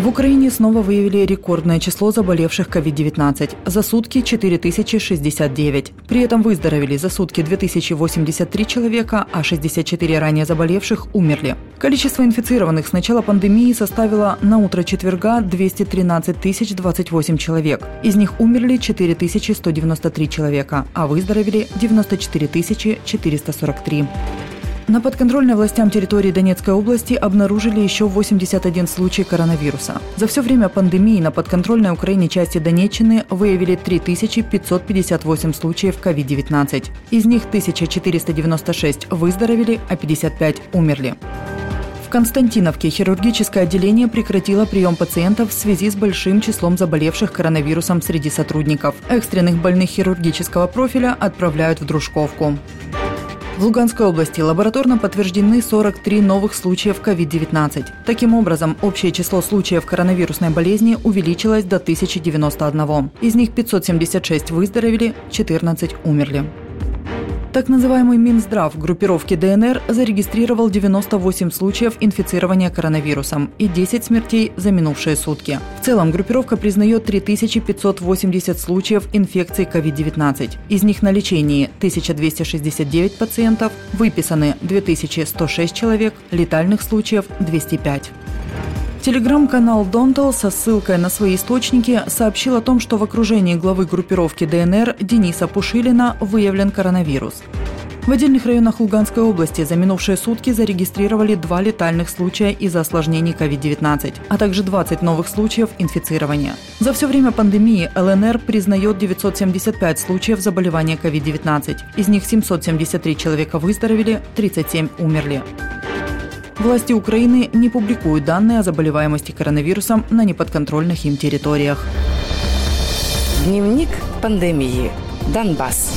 В Украине снова выявили рекордное число заболевших COVID-19. За сутки 4069. При этом выздоровели за сутки 2083 человека, а 64 ранее заболевших умерли. Количество инфицированных с начала пандемии составило на утро четверга 213 028 человек. Из них умерли 4193 человека, а выздоровели 94 443. На подконтрольной властям территории Донецкой области обнаружили еще 81 случай коронавируса. За все время пандемии на подконтрольной Украине части Донеччины выявили 3558 случаев COVID-19. Из них 1496 выздоровели, а 55 умерли. В Константиновке хирургическое отделение прекратило прием пациентов в связи с большим числом заболевших коронавирусом среди сотрудников. Экстренных больных хирургического профиля отправляют в Дружковку. В Луганской области лабораторно подтверждены 43 новых случаев COVID-19. Таким образом, общее число случаев коронавирусной болезни увеличилось до 1091. Из них 576 выздоровели, 14 умерли. Так называемый Минздрав группировки ДНР зарегистрировал 98 случаев инфицирования коронавирусом и 10 смертей за минувшие сутки. В целом группировка признает 3580 случаев инфекции COVID-19. Из них на лечении 1269 пациентов, выписаны 2106 человек, летальных случаев 205. Телеграм-канал Донтал со ссылкой на свои источники сообщил о том, что в окружении главы группировки ДНР Дениса Пушилина выявлен коронавирус. В отдельных районах Луганской области за минувшие сутки зарегистрировали два летальных случая из-за осложнений COVID-19, а также 20 новых случаев инфицирования. За все время пандемии ЛНР признает 975 случаев заболевания COVID-19. Из них 773 человека выздоровели, 37 умерли. Власти Украины не публикуют данные о заболеваемости коронавирусом на неподконтрольных им территориях. Дневник пандемии. Донбасс.